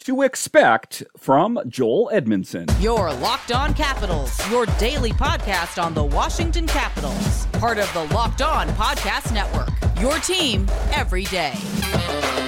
to expect from Joel Edmundson. Your Locked On Capitals, your daily podcast on the Washington Capitals, part of the Locked On Podcast Network. Your team every day.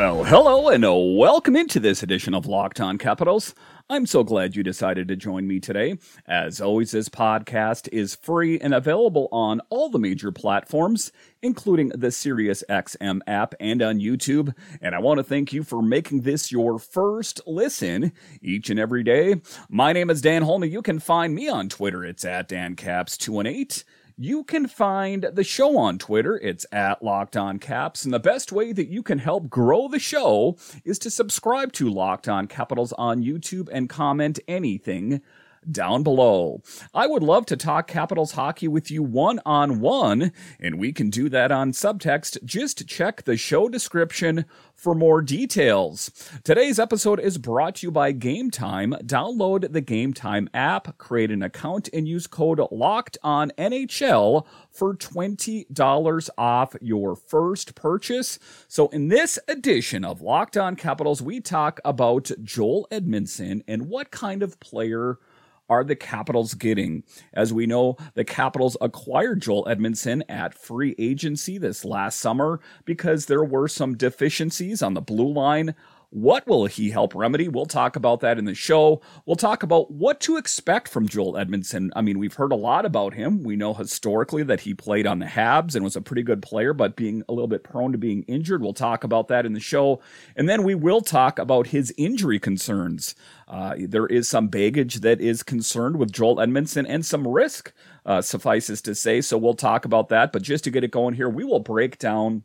Well, hello and uh, welcome into this edition of Locked On Capitals. I'm so glad you decided to join me today. As always, this podcast is free and available on all the major platforms, including the SiriusXM app and on YouTube. And I want to thank you for making this your first listen each and every day. My name is Dan Holme. You can find me on Twitter. It's at DanCaps218 you can find the show on Twitter. It's at Locked On Caps. And the best way that you can help grow the show is to subscribe to Locked On Capitals on YouTube and comment anything down below. I would love to talk Capitals hockey with you one on one, and we can do that on subtext. Just check the show description for more details. Today's episode is brought to you by Game Time. Download the Game Time app, create an account, and use code LOCKED on NHL for $20 off your first purchase. So, in this edition of Locked On Capitals, we talk about Joel Edmundson and what kind of player are the Capitals getting? As we know, the Capitals acquired Joel Edmundson at free agency this last summer because there were some deficiencies on the blue line what will he help remedy? We'll talk about that in the show. We'll talk about what to expect from Joel Edmundson. I mean, we've heard a lot about him. We know historically that he played on the Habs and was a pretty good player, but being a little bit prone to being injured. We'll talk about that in the show. And then we will talk about his injury concerns. Uh, there is some baggage that is concerned with Joel Edmundson and some risk, uh, suffices to say. So we'll talk about that. But just to get it going here, we will break down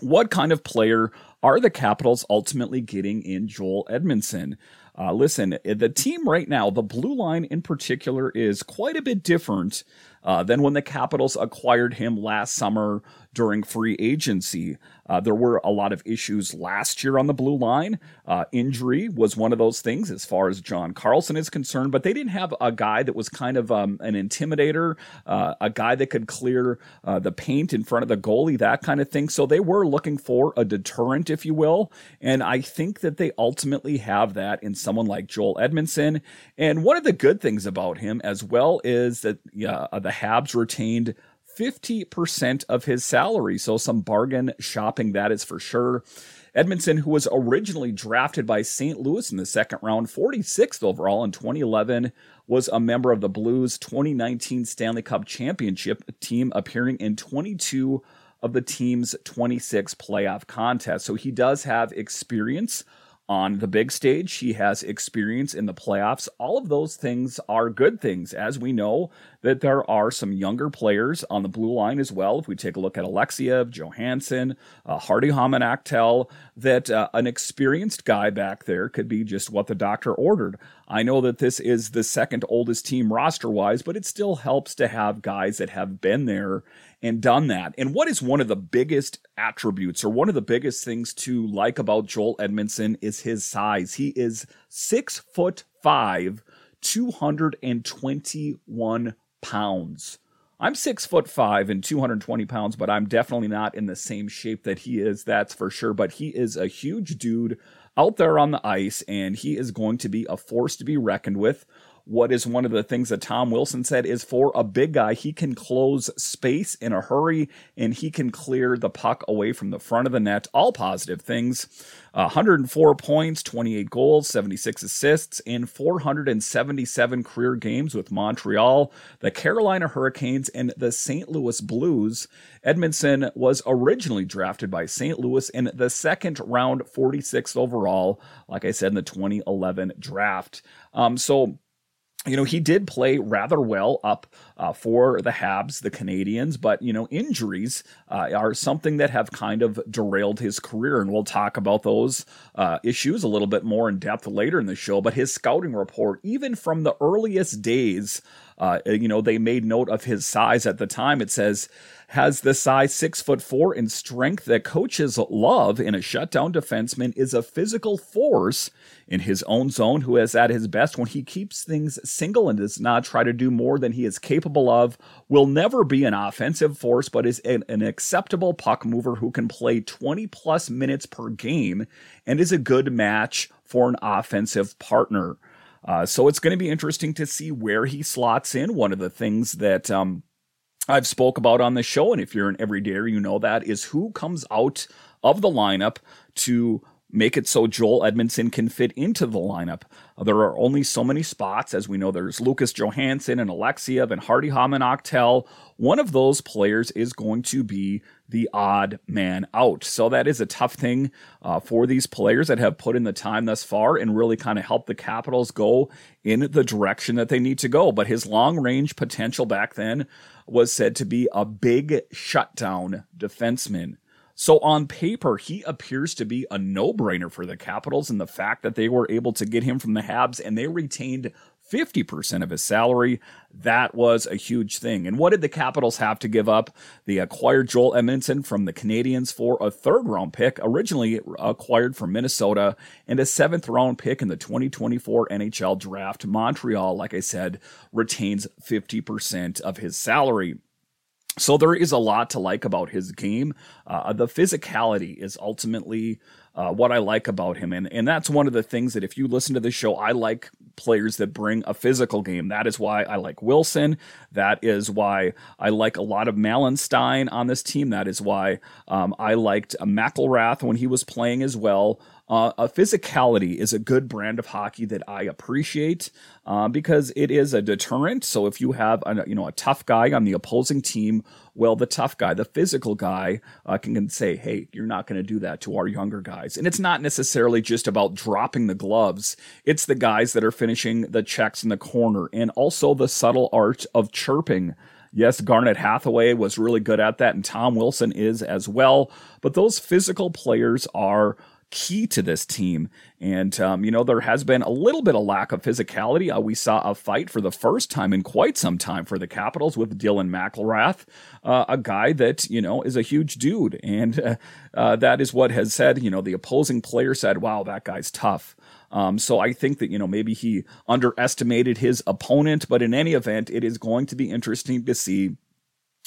what kind of player are the Capitals ultimately getting in Joel Edmundson? Uh, listen, the team right now, the blue line in particular, is quite a bit different uh, than when the Capitals acquired him last summer during free agency. Uh, there were a lot of issues last year on the blue line. Uh, injury was one of those things as far as John Carlson is concerned, but they didn't have a guy that was kind of um, an intimidator, uh, a guy that could clear uh, the paint in front of the goalie, that kind of thing. So they were looking for a deterrent, if you will. And I think that they ultimately have that in someone like Joel Edmundson. And one of the good things about him as well is that yeah, the Habs retained 50% of his salary. So some bargain shopping, that is for sure. Edmundson, who was originally drafted by St. Louis in the second round, 46th overall in 2011, was a member of the Blues 2019 Stanley Cup Championship team, appearing in 22 of the team's 26 playoff contests. So he does have experience on the big stage. He has experience in the playoffs. All of those things are good things, as we know that there are some younger players on the blue line as well. If we take a look at Alexeyev, Johansson, uh, Hardy Häman Aktell, that uh, an experienced guy back there could be just what the doctor ordered. I know that this is the second oldest team roster wise, but it still helps to have guys that have been there and done that. And what is one of the biggest attributes or one of the biggest things to like about Joel Edmundson is his size. He is six foot five, 221 pounds. I'm six foot five and 220 pounds, but I'm definitely not in the same shape that he is. That's for sure. But he is a huge dude out there on the ice, and he is going to be a force to be reckoned with what is one of the things that Tom Wilson said is for a big guy, he can close space in a hurry and he can clear the puck away from the front of the net. All positive things. Uh, 104 points, 28 goals, 76 assists in 477 career games with Montreal, the Carolina Hurricanes, and the St. Louis Blues. Edmundson was originally drafted by St. Louis in the second round, 46th overall, like I said in the 2011 draft. Um, so you know, he did play rather well up uh, for the Habs, the Canadiens, but, you know, injuries uh, are something that have kind of derailed his career. And we'll talk about those uh, issues a little bit more in depth later in the show. But his scouting report, even from the earliest days Uh, you know, they made note of his size at the time. It says has the size six foot four and strength that coaches love in a shutdown defenseman is a physical force in his own zone who is at his best when he keeps things single and does not try to do more than he is capable of will never be an offensive force but is an, an acceptable puck mover who can play 20 plus minutes per game and is a good match for an offensive partner. Uh, so it's going to be interesting to see where he slots in. One of the things that um, I've spoke about on the show, and if you're an everydayer, you know that is who comes out of the lineup to make it so Joel Edmundson can fit into the lineup. There are only so many spots, as we know. There's Lucas Johansson and Alexeyev and Hardy Häman One of those players is going to be the odd man out. So that is a tough thing uh, for these players that have put in the time thus far and really kind of helped the Capitals go in the direction that they need to go. But his long range potential back then was said to be a big shutdown defenseman. So on paper, he appears to be a no-brainer for the Capitals, and the fact that they were able to get him from the Habs and they retained 50% of his salary, that was a huge thing. And what did the Capitals have to give up? They acquired Joel Edmundson from the Canadiens for a third round pick, originally acquired from Minnesota, and a seventh round pick in the 2024 NHL draft. Montreal, like I said, retains 50% of his salary. So there is a lot to like about his game. Uh, the physicality is ultimately uh, what I like about him, and and that's one of the things that if you listen to the show, I like players that bring a physical game. That is why I like Wilson. That is why I like a lot of Malenstyn on this team. That is why um, I liked McIlrath when he was playing as well. Uh, a physicality is a good brand of hockey that I appreciate uh, because it is a deterrent. So if you have a, you know a tough guy on the opposing team, well, the tough guy, the physical guy, uh, can, can say, "Hey, you're not going to do that to our younger guys." And it's not necessarily just about dropping the gloves; it's the guys that are finishing the checks in the corner, and also the subtle art of chirping. Yes, Garnet Hathaway was really good at that, and Tom Wilson is as well. But those physical players are key to this team. And, um, you know, there has been a little bit of lack of physicality. Uh, we saw a fight for the first time in quite some time for the Capitals with Dylan McIlrath, uh, a guy that, you know, is a huge dude. And uh, uh, that is what has said, you know, the opposing player said, wow, that guy's tough. Um, so I think that, you know, maybe he underestimated his opponent, but in any event, it is going to be interesting to see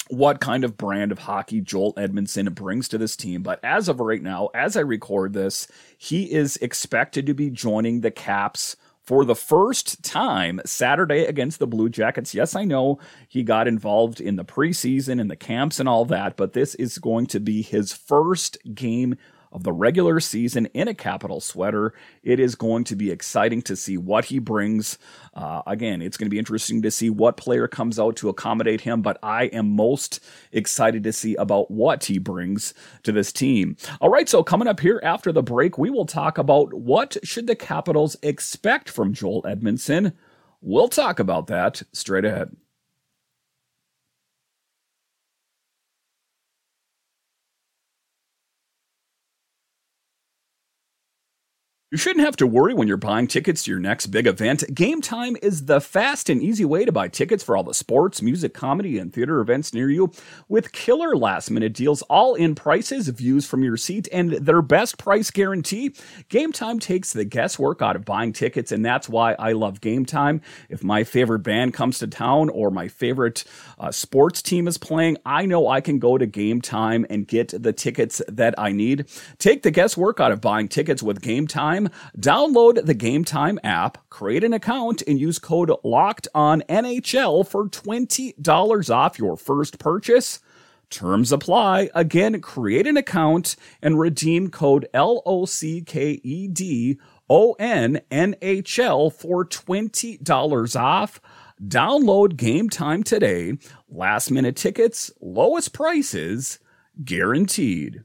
what kind of brand of hockey Joel Edmundson brings to this team. But as of right now, as I record this, he is expected to be joining the Caps for the first time Saturday against the Blue Jackets. Yes, I know he got involved in the preseason and the camps and all that, but this is going to be his first game of the regular season in a capital sweater. It is going to be exciting to see what he brings. Uh, again, it's going to be interesting to see what player comes out to accommodate him, but I am most excited to see about what he brings to this team. All right, so coming up here after the break, we will talk about what should the Capitals expect from Joel Edmundson. We'll talk about that straight ahead. You shouldn't have to worry when you're buying tickets to your next big event. Game Time is the fast and easy way to buy tickets for all the sports, music, comedy, and theater events near you with killer last minute deals, all in prices, views from your seat, and their best price guarantee. Game Time takes the guesswork out of buying tickets, and that's why I love Game Time. If my favorite band comes to town or my favorite uh, sports team is playing, I know I can go to Game Time and get the tickets that I need. Take the guesswork out of buying tickets with Game Time time, download the Game Time app, create an account, and use code Locked On NHL for twenty dollars off your first purchase. Terms apply. Again, create an account and redeem code L O C K E D O N N H L for $20 off. Download Game Time today. Last minute tickets, lowest prices, guaranteed.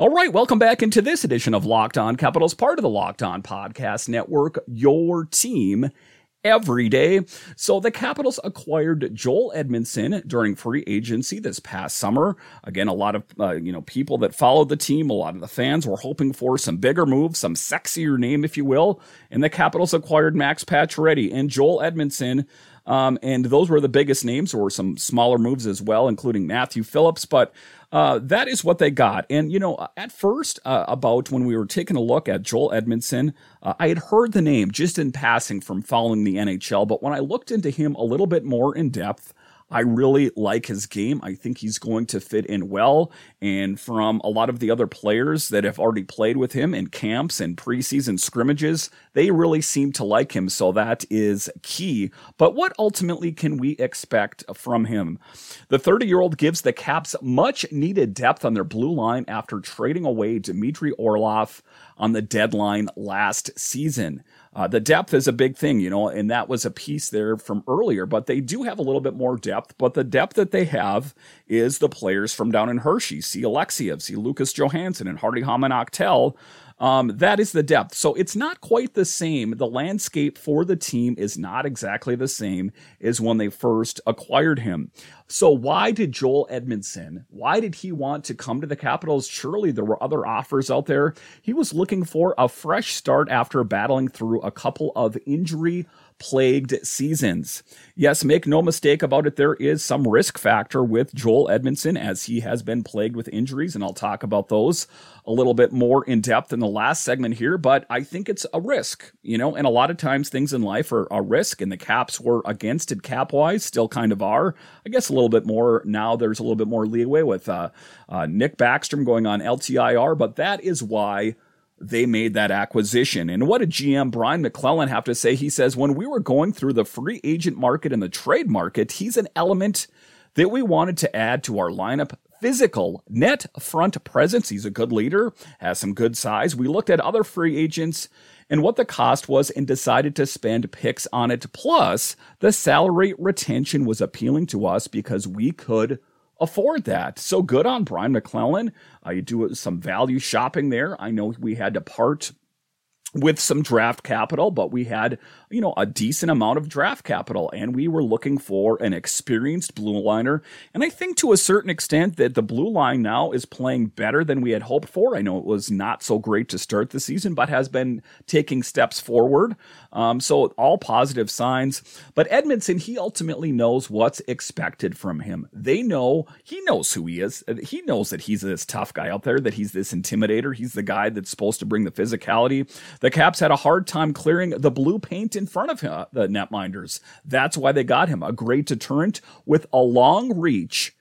All right, welcome back into this edition of Locked On Capitals, part of the Locked On Podcast Network, your team every day. So the Capitals acquired Joel Edmundson during free agency this past summer. Again, a lot of uh, you know people that followed the team, a lot of the fans were hoping for some bigger moves, some sexier name, if you will. And the Capitals acquired Max Pacioretty and Joel Edmundson. Um, and those were the biggest names. Were some smaller moves as well, including Matthew Phillips. But uh, that is what they got. And, you know, at first, uh, about when we were taking a look at Joel Edmundson, uh, I had heard the name just in passing from following the NHL. But when I looked into him a little bit more in depth, I really like his game. I think he's going to fit in well. And from a lot of the other players that have already played with him in camps and preseason scrimmages, they really seem to like him. So that is key. But what ultimately can we expect from him? The 30 year old gives the Caps much needed depth on their blue line after trading away Dmitry Orlov on the deadline last season. Uh, the depth is a big thing, you know, and that was a piece there from earlier, but they do have a little bit more depth. But the depth that they have is the players from down in Hershey. See Alexeyev, see Lucas Johansson and Hardy Häman um, that is the depth. So it's not quite the same. The landscape for the team is not exactly the same as when they first acquired him. So why did Joel Edmundson, why did he want to come to the Capitals? Surely there were other offers out there. He was looking for a fresh start after battling through a couple of injury plagued seasons. Yes, make no mistake about it, there is some risk factor with Joel Edmundson as he has been plagued with injuries, and I'll talk about those a little bit more in depth in the last segment here, but I think it's a risk, you know, and a lot of times things in life are a risk, and the Caps were against it cap wise, still kind of are. I guess a little bit more now, there's a little bit more leeway with uh, uh, Nick Backstrom going on LTIR, but that is why they made that acquisition. And what did GM Brian MacLellan have to say? He says, when we were going through the free agent market and the trade market, he's an element that we wanted to add to our lineup. Physical net front presence. He's a good leader, has some good size. We looked at other free agents and what the cost was and decided to spend picks on it. Plus, the salary retention was appealing to us because we could afford that. So good on Brian MacLellan. Uh, you do some value shopping there. I know we had to part with some draft capital, but we had, you know, a decent amount of draft capital and we were looking for an experienced blue liner. And I think to a certain extent that the blue line now is playing better than we had hoped for. I know it was not so great to start the season, but has been taking steps forward. Um, so all positive signs. But Edmundson, he ultimately knows what's expected from him. They know, he knows who he is. He knows that he's this tough guy out there, that he's this intimidator. He's the guy that's supposed to bring the physicality the Caps had a hard time clearing the blue paint in front of him, uh, the netminders. That's why they got him. A great deterrent with a long reach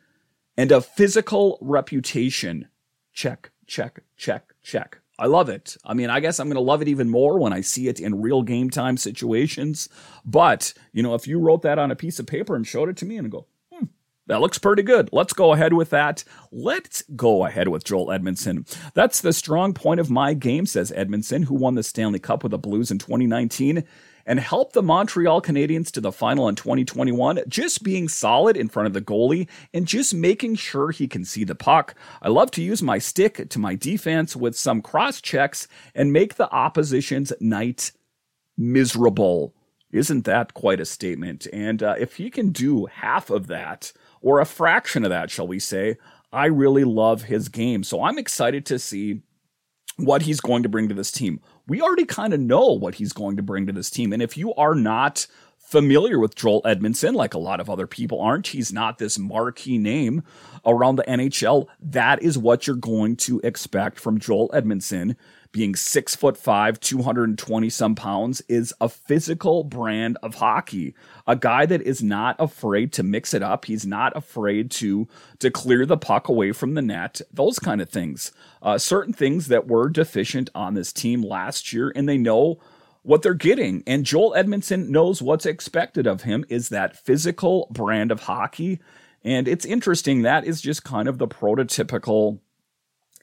and a physical reputation. Check, check, check, check. I love it. I mean, I guess I'm going to love it even more when I see it in real game time situations. But, you know, if you wrote that on a piece of paper and showed it to me and go, hmm, that looks pretty good. Let's go ahead with that. Let's go ahead with Joel Edmundson. That's the strong point of my game, says Edmundson, who won the Stanley Cup with the Blues in 2019 and helped the Montreal Canadiens to the final in 2021, just being solid in front of the goalie and just making sure he can see the puck. I love to use my stick to my defense with some cross checks and make the opposition's night miserable. Isn't that quite a statement? And uh, if he can do half of that, or a fraction of that, shall we say. I really love his game. So I'm excited to see what he's going to bring to this team. We already kind of know what he's going to bring to this team. And if you are not familiar with Joel Edmundson, like a lot of other people aren't. He's not this marquee name around the NHL. That is what you're going to expect from Joel Edmundson being six foot five, 220 some pounds, is a physical brand of hockey. A guy that is not afraid to mix it up. He's not afraid to, to clear the puck away from the net, those kind of things. Uh, certain things that were deficient on this team last year, and they know what they're getting. And Joel Edmundson knows what's expected of him is that physical brand of hockey. And it's interesting. That is just kind of the prototypical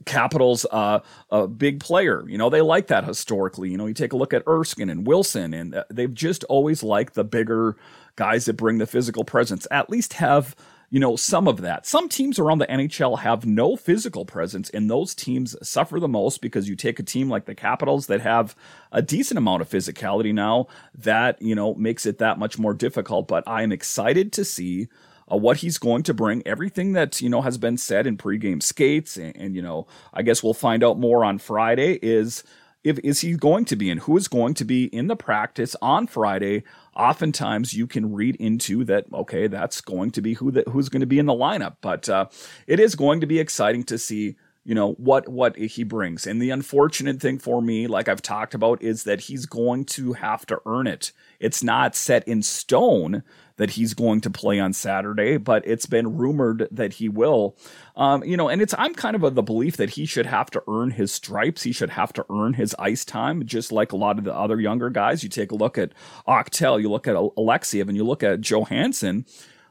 Capitals uh, a big player. You know, they like that historically. You know, you take a look at Erskine and Wilson, and uh, they've just always liked the bigger guys that bring the physical presence, at least have, you know, some of that. Some teams around the NHL have no physical presence, and those teams suffer the most because you take a team like the Capitals that have a decent amount of physicality now, that, you know, makes it that much more difficult. But I am excited to see uh, what he's going to bring, everything that you know has been said in pregame skates, and, and you know, I guess we'll find out more on Friday. Is if is he going to be and who is going to be in the practice on Friday? Oftentimes, you can read into that. Okay, that's going to be who that who's going to be in the lineup, but uh, it is going to be exciting to see you know what what he brings and the unfortunate thing for me like i've talked about is that he's going to have to earn it it's not set in stone that he's going to play on Saturday, but it's been rumored that he will. Um, you know, and it's I'm kind of of the belief that he should have to earn his stripes. He should have to earn his ice time, just like a lot of the other younger guys. You take a look at Aktell, you look at Alexeyev, and you look at Johansson.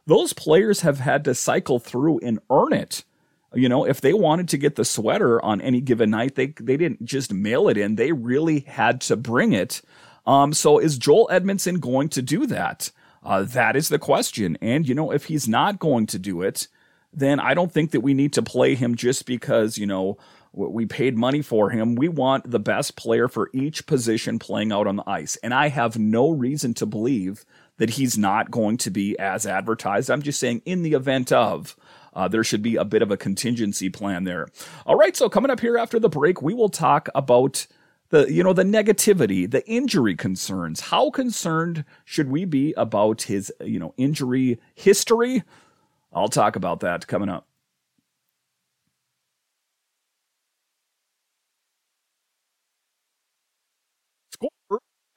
Those players have had to cycle through and earn it. You know, if they wanted to get the sweater on any given night, they they didn't just mail it in. They really had to bring it. Um, so is Joel Edmundson going to do that? Uh, that is the question. And, you know, if he's not going to do it, then I don't think that we need to play him just because, you know, we paid money for him. We want the best player for each position playing out on the ice. And I have no reason to believe that he's not going to be as advertised. I'm just saying, in the event of, uh, there should be a bit of a contingency plan there. All right, so coming up here after the break, we will talk about the you know the negativity the injury concerns. How concerned should we be about his you know injury history? I'll talk about that coming up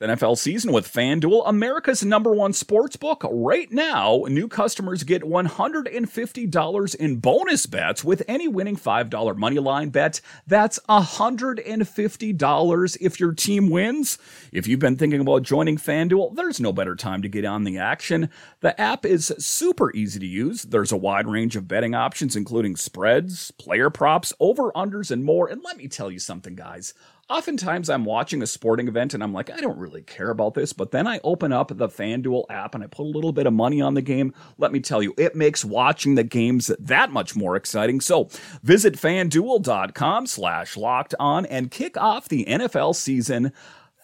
NFL season with FanDuel, America's number one sports book. Right now, new customers get $150 in bonus bets with any winning $5 money line bet. That's $150 if your team wins. If you've been thinking about joining FanDuel, there's no better time to get on the action. The app is super easy to use. There's a wide range of betting options, including spreads, player props, over unders, and more. And let me tell you something, guys oftentimes I'm watching a sporting event and I'm like, I don't really care about this. But then I open up the FanDuel app and I put a little bit of money on the game. Let me tell you, it makes watching the games that much more exciting. So visit fanduel.com slash locked on and kick off the NFL season.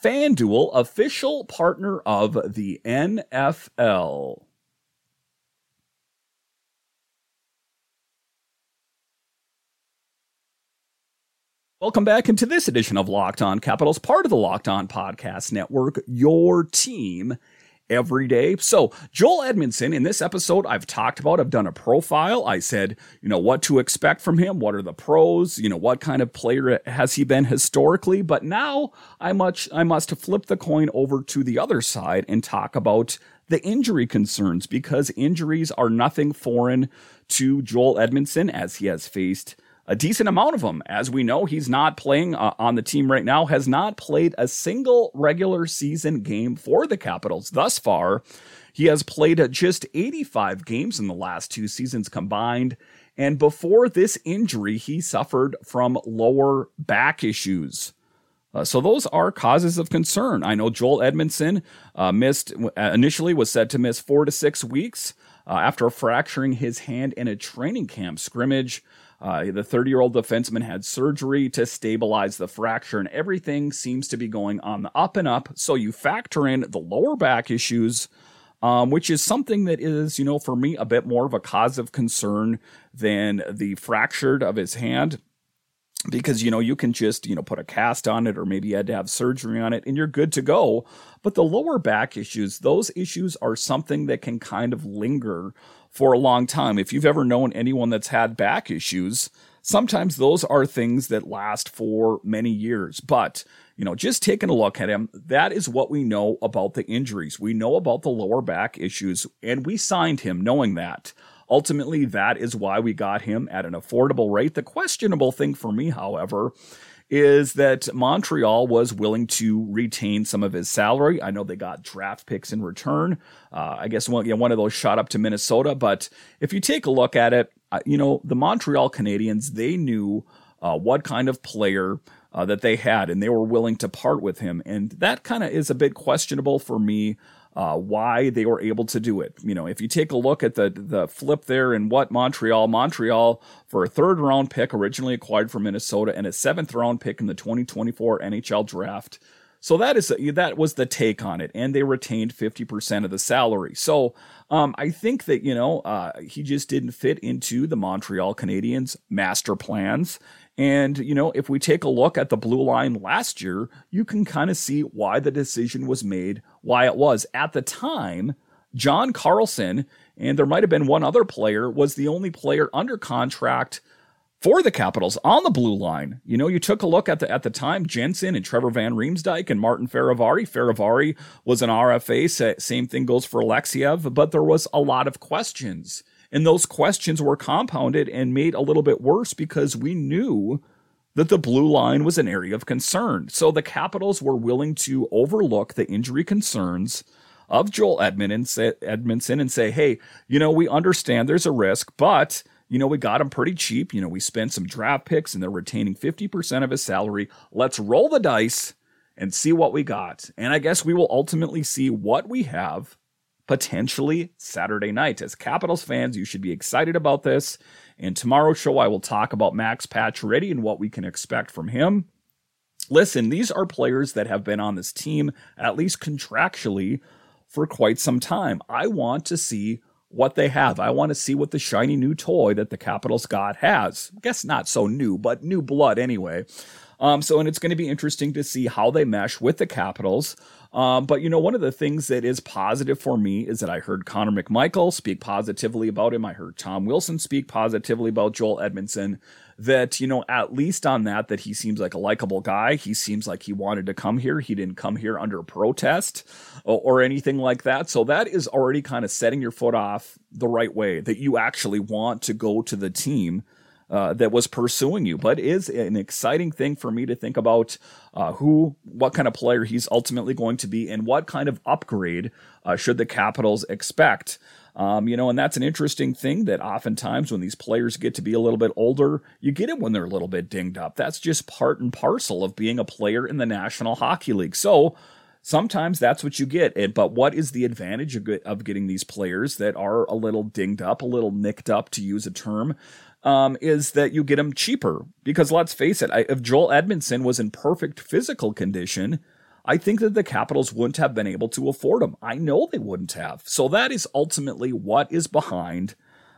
FanDuel, official partner of the NFL. Welcome back into this edition of Locked On Capitals, part of the Locked On Podcast Network, your team every day. So, Joel Edmundson, in this episode, I've talked about, I've done a profile. I said, you know, what to expect from him. What are the pros? You know, what kind of player has he been historically? But now I much, I must flip the coin over to the other side and talk about the injury concerns because injuries are nothing foreign to Joel Edmundson as he has faced a decent amount of them. As we know, he's not playing uh, on the team right now, has not played a single regular season game for the Capitals thus far. He has played just 85 games in the last two seasons combined. And before this injury, he suffered from lower back issues. Uh, so those are causes of concern. I know Joel Edmundson uh, missed initially was said to miss four to six weeks uh, after fracturing his hand in a training camp scrimmage. Uh, the 30 year old defenseman had surgery to stabilize the fracture, and everything seems to be going on the up and up. So you factor in the lower back issues, um, which is something that is, you know, for me, a bit more of a cause of concern than the fractured of his hand. Because you know you can just you know put a cast on it or maybe you had to have surgery on it and you're good to go. But the lower back issues those issues are something that can kind of linger for a long time. If you've ever known anyone that's had back issues sometimes those are things that last for many years. But you know just taking a look at him that is what we know about the injuries. We know about the lower back issues and we signed him knowing that Ultimately, that is why we got him at an affordable rate. The questionable thing for me, however, is that Montreal was willing to retain some of his salary. I know they got draft picks in return. Uh, I guess one, you know, one of those shot up to Minnesota. But if you take a look at it, uh, you know, the Montreal Canadiens, they knew uh, what kind of player uh, that they had, and they were willing to part with him. And that kind of is a bit questionable for me uh, why they were able to do it. You know, if you take a look at the the flip there and what Montreal, Montreal for a third round pick originally acquired from Minnesota and a seventh round pick in the 2024 NHL draft. So that is that was the take on it, and they retained 50% of the salary. So um, I think that you know uh, he just didn't fit into the Montreal Canadiens master plans, and, you know, if we take a look at the blue line last year, you can kind of see why the decision was made, why it was. At the time, John Carlson, and there might have been one other player, was the only player under contract for the Capitals on the blue line. You know, you took a look at the at the time, Jensen and Trevor Van Riemsdyk and Martin Fehervary. Fehervary was an RFA. Same thing goes for Alexeyev, but there was a lot of questions. And those questions were compounded and made a little bit worse because we knew that the blue line was an area of concern. So the Capitals were willing to overlook the injury concerns of Joel Edmundson and say, hey, you know, we understand there's a risk, but you know, we got him pretty cheap. You know, we spent some draft picks and they're retaining 50% of his salary. Let's roll the dice and see what we got. And I guess we will ultimately see what we have potentially Saturday night. As Capitals fans, you should be excited about this. And tomorrow's show, I will talk about Max Patch, Pacioretty and what we can expect from him. Listen, these are players that have been on this team, at least contractually, for quite some time. I want to see what they have. I want to see what the shiny new toy that the Capitals got has. I guess not so new, but new blood anyway. Um, so, and it's going to be interesting to see how they mesh with the Capitals. Um, but you know, one of the things that is positive for me is that I heard Connor McMichael speak positively about him. I heard Tom Wilson speak positively about Joel Edmundson. That you know, at least on that, that he seems like a likable guy. He seems like he wanted to come here. He didn't come here under protest or, or anything like that. So that is already kind of setting your foot off the right way. That you actually want to go to the team uh, that was pursuing you. But is an exciting thing for me to think about uh, who, what kind of player he's ultimately going to be, and what kind of upgrade uh, should the Capitals expect. Um, you know, and that's an interesting thing that oftentimes when these players get to be a little bit older, you get it when they're a little bit dinged up. That's just part and parcel of being a player in the National Hockey League. So, sometimes that's what you get. But what is the advantage of getting these players that are a little dinged up, a little nicked up, to use a term? Um, is that you get him cheaper. Because let's face it, I, if Joel Edmundson was in perfect physical condition, I think that the Capitals wouldn't have been able to afford him. I know they wouldn't have. So that is ultimately what is behind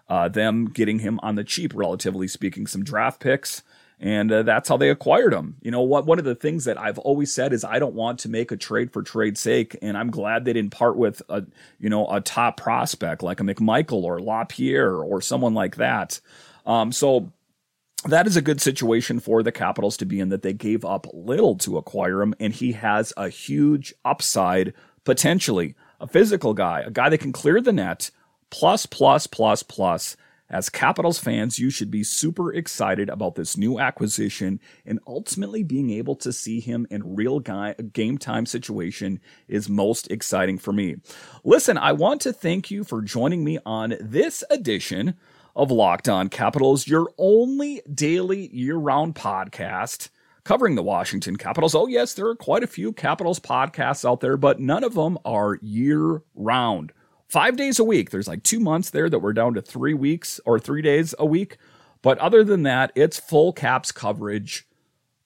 uh, them getting him on the cheap, relatively speaking, some draft picks. And uh, that's how they acquired him. You know what? One of the things that I've always said is I don't want to make a trade for trade's sake, and I'm glad they didn't part with a you know a top prospect like a McMichael or Lapierre or someone like that. Um, so that is a good situation for the Capitals to be in that they gave up little to acquire him, and he has a huge upside potentially. A physical guy, a guy that can clear the net, plus, plus, plus, plus. As Capitals fans, you should be super excited about this new acquisition and ultimately being able to see him in real guy, game time situation is most exciting for me. Listen, I want to thank you for joining me on this edition of Locked On Capitals, your only daily year round podcast covering the Washington Capitals. Oh, yes, there are quite a few Capitals podcasts out there, but none of them are year round. Five days a week. There's like two months there that we're down to three weeks or three days a week. But other than that, it's full caps coverage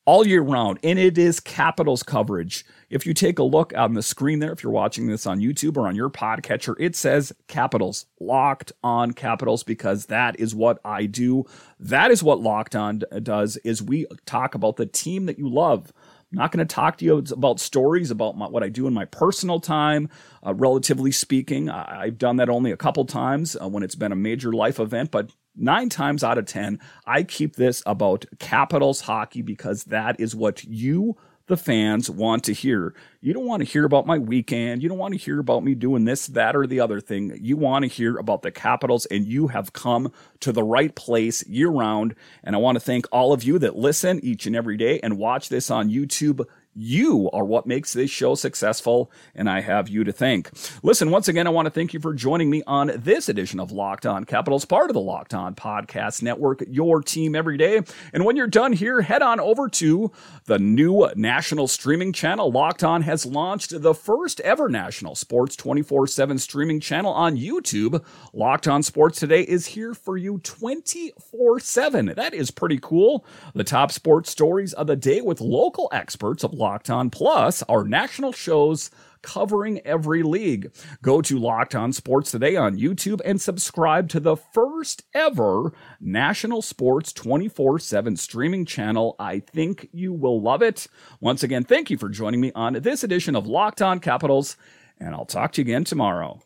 all year round, and it is Capitals coverage. If you take a look on the screen there, if you're watching this on YouTube or on your podcatcher, it says Capitals, locked on Capitals, because that is what I do. That is what Locked On does, is we talk about the team that you love. I'm not going to talk to you about stories about my, what I do in my personal time. Uh, relatively speaking, I, have done that only a couple times uh, when it's been a major life event, but nine times out of 10, I keep this about Capitals hockey because that is what you the fans want to hear. You don't want to hear about my weekend. You don't want to hear about me doing this, that, or the other thing. You want to hear about the Capitals, and you have come to the right place year round. And I want to thank all of you that listen each and every day and watch this on YouTube. You are what makes this show successful, and I have you to thank. Listen, once again, I want to thank you for joining me on this edition of Locked On Capitals, part of the Locked On Podcast Network, your team every day. And when you're done here, head on over to the new national streaming channel. Locked On has launched the first ever national sports 24 7 streaming channel on YouTube. Locked On Sports Today is here for you 24 7. That is pretty cool. The top sports stories of the day with local experts of Locked On Plus, our national shows covering every league. Go to Locked On Sports today on YouTube and subscribe to the first ever national sports 24 7 streaming channel. I think you will love it. Once again, thank you for joining me on this edition of Locked On Capitals, and I'll talk to you again tomorrow.